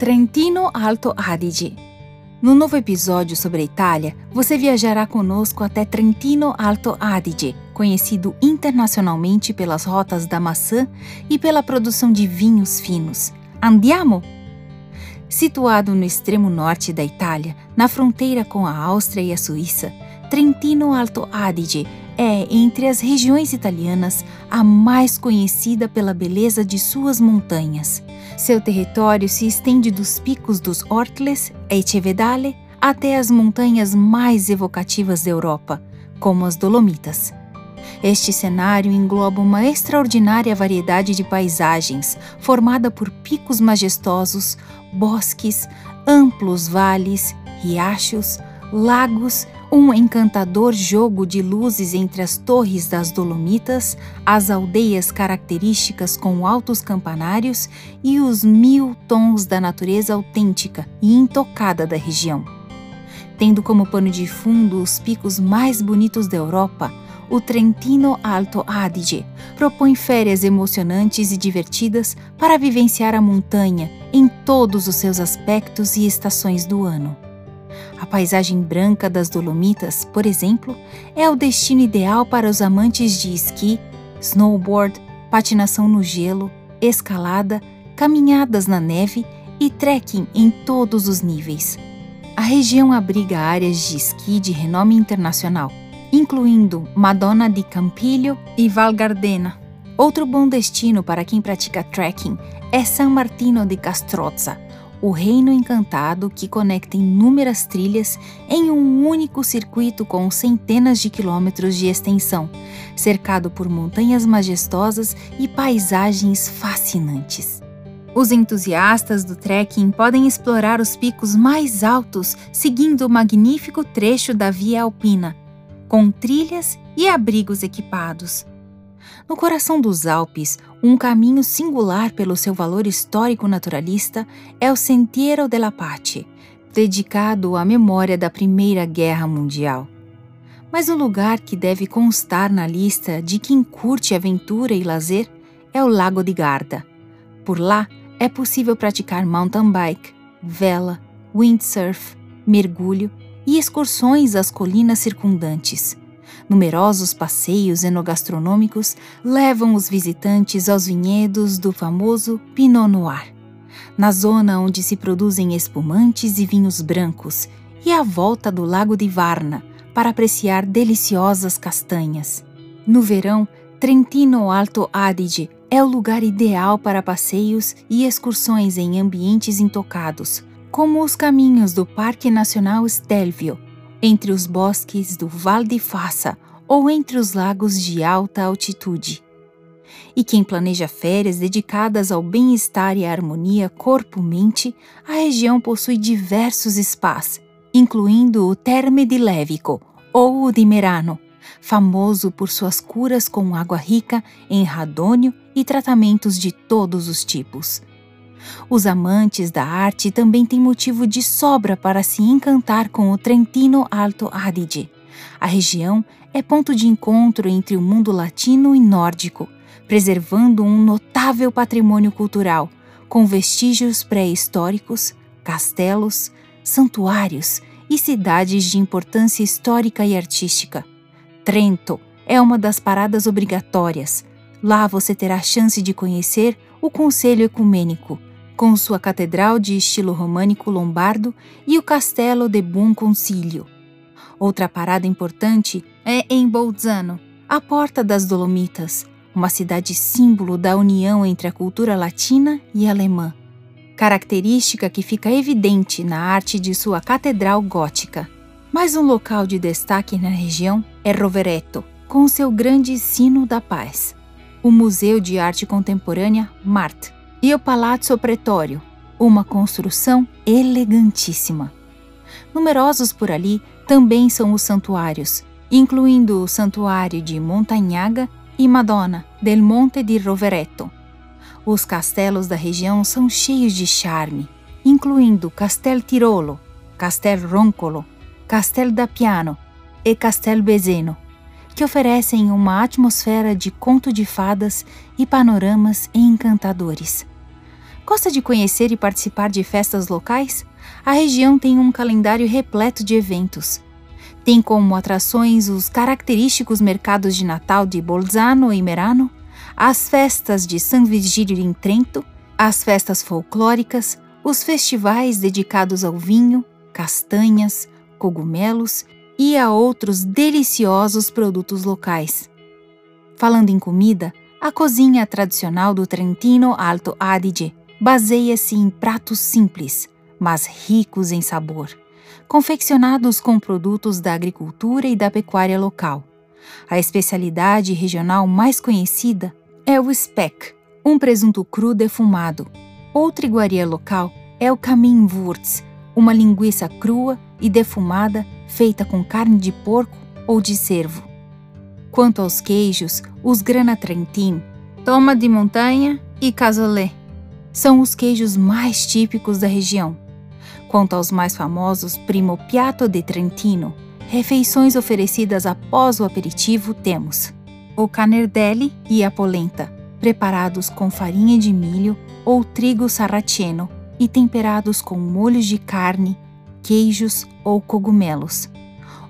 Trentino Alto Adige. No novo episódio sobre a Itália, você viajará conosco até Trentino Alto Adige, conhecido internacionalmente pelas rotas da maçã e pela produção de vinhos finos. Andiamo? Situado no extremo norte da Itália, na fronteira com a Áustria e a Suíça, Trentino Alto Adige é, entre as regiões italianas, a mais conhecida pela beleza de suas montanhas. Seu território se estende dos picos dos Ortles e Cevedale até as montanhas mais evocativas da Europa, como as Dolomitas. Este cenário engloba uma extraordinária variedade de paisagens, formada por picos majestosos, bosques, amplos vales, riachos, lagos um encantador jogo de luzes entre as torres das Dolomitas, as aldeias características com altos campanários e os mil tons da natureza autêntica e intocada da região. Tendo como pano de fundo os picos mais bonitos da Europa, o Trentino Alto Adige propõe férias emocionantes e divertidas para vivenciar a montanha em todos os seus aspectos e estações do ano. A paisagem branca das Dolomitas, por exemplo, é o destino ideal para os amantes de esqui, snowboard, patinação no gelo, escalada, caminhadas na neve e trekking em todos os níveis. A região abriga áreas de esqui de renome internacional, incluindo Madonna di Campiglio e Val Gardena. Outro bom destino para quem pratica trekking é San Martino di Castrozza, o reino encantado que conecta inúmeras trilhas em um único circuito com centenas de quilômetros de extensão, cercado por montanhas majestosas e paisagens fascinantes. Os entusiastas do trekking podem explorar os picos mais altos seguindo o magnífico trecho da Via Alpina, com trilhas e abrigos equipados. No coração dos Alpes, um caminho singular pelo seu valor histórico naturalista é o Sentiero della Pace, dedicado à memória da Primeira Guerra Mundial. Mas o lugar que deve constar na lista de quem curte aventura e lazer é o Lago de Garda. Por lá é possível praticar mountain bike, vela, windsurf, mergulho e excursões às colinas circundantes. Numerosos passeios enogastronômicos levam os visitantes aos vinhedos do famoso Pinot Noir, na zona onde se produzem espumantes e vinhos brancos, e à volta do Lago de Varna para apreciar deliciosas castanhas. No verão, Trentino Alto Adige é o lugar ideal para passeios e excursões em ambientes intocados, como os caminhos do Parque Nacional Stelvio, entre os bosques do Val di Fassa ou entre os lagos de alta altitude. E quem planeja férias dedicadas ao bem-estar e à harmonia corpo-mente, a região possui diversos spas, incluindo o Terme di Levico ou o di Merano, famoso por suas curas com água rica em radônio e tratamentos de todos os tipos. Os amantes da arte também têm motivo de sobra para se encantar com o Trentino Alto Adige. A região é ponto de encontro entre o mundo latino e nórdico, preservando um notável patrimônio cultural, com vestígios pré-históricos, castelos, santuários e cidades de importância histórica e artística. Trento é uma das paradas obrigatórias. Lá você terá a chance de conhecer o Conselho Ecumênico, com sua catedral de estilo românico lombardo e o Castelo de Buon Consiglio. Outra parada importante é em Bolzano, a porta das Dolomitas, uma cidade símbolo da união entre a cultura latina e alemã, característica que fica evidente na arte de sua catedral gótica. Mais um local de destaque na região é Rovereto, com seu grande Sino da Paz, o Museu de Arte Contemporânea MART, e o Palazzo Pretório, uma construção elegantíssima. Numerosos por ali também são os santuários, incluindo o Santuário de Montagnaga e Madonna del Monte di Rovereto. Os castelos da região são cheios de charme, incluindo Castel Tirolo, Castel Roncolo, Castel da Piano e Castel Bezeno, que oferecem uma atmosfera de conto de fadas e panoramas encantadores. Gosta de conhecer e participar de festas locais? A região tem um calendário repleto de eventos. Tem como atrações os característicos mercados de Natal de Bolzano e Merano, as festas de San Virgílio em Trento, as festas folclóricas, os festivais dedicados ao vinho, castanhas, cogumelos e a outros deliciosos produtos locais. Falando em comida, a cozinha tradicional do Trentino Alto Adige baseia-se em pratos simples, mas ricos em sabor, confeccionados com produtos da agricultura e da pecuária local. A especialidade regional mais conhecida é o speck, um presunto cru defumado. Outra iguaria local é o Kaminwurz, uma linguiça crua e defumada feita com carne de porco ou de cervo. Quanto aos queijos, os Grana Trentin, Toma de Montanha e Casolé são os queijos mais típicos da região. Quanto aos mais famosos Primo Piatto de Trentino, refeições oferecidas após o aperitivo, temos o canardelli e a polenta, preparados com farinha de milho ou trigo sarraceno e temperados com molhos de carne, queijos ou cogumelos.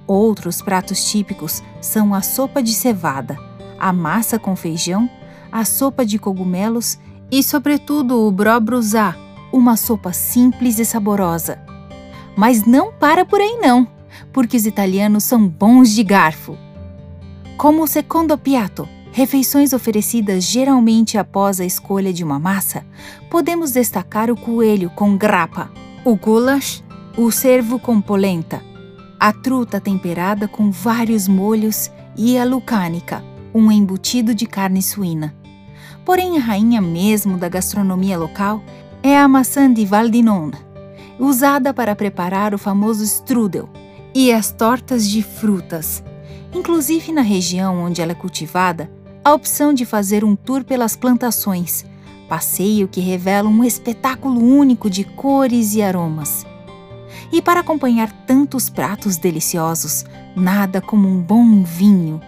Outros pratos típicos são a sopa de cevada, a massa com feijão, a sopa de cogumelos e, sobretudo, o brobruzá, uma sopa simples e saborosa. Mas não para por aí não, porque os italianos são bons de garfo. Como o secondo piatto, refeições oferecidas geralmente após a escolha de uma massa, podemos destacar o coelho com grappa, o goulash, o cervo com polenta, a truta temperada com vários molhos e a lucânica, um embutido de carne suína. Porém, a rainha mesmo da gastronomia local é a maçã de Valdinona, usada para preparar o famoso strudel e as tortas de frutas. Inclusive na região onde ela é cultivada, a opção de fazer um tour pelas plantações, passeio que revela um espetáculo único de cores e aromas. E para acompanhar tantos pratos deliciosos, nada como um bom vinho.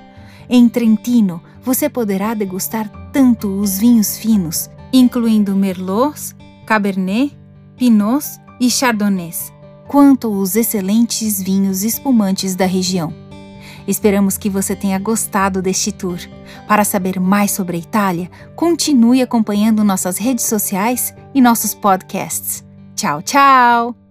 Em Trentino, você poderá degustar tanto os vinhos finos, incluindo Merlots, Cabernet, Pinots e Chardonnays, quanto os excelentes vinhos espumantes da região. Esperamos que você tenha gostado deste tour. Para saber mais sobre a Itália, continue acompanhando nossas redes sociais e nossos podcasts. Tchau, tchau!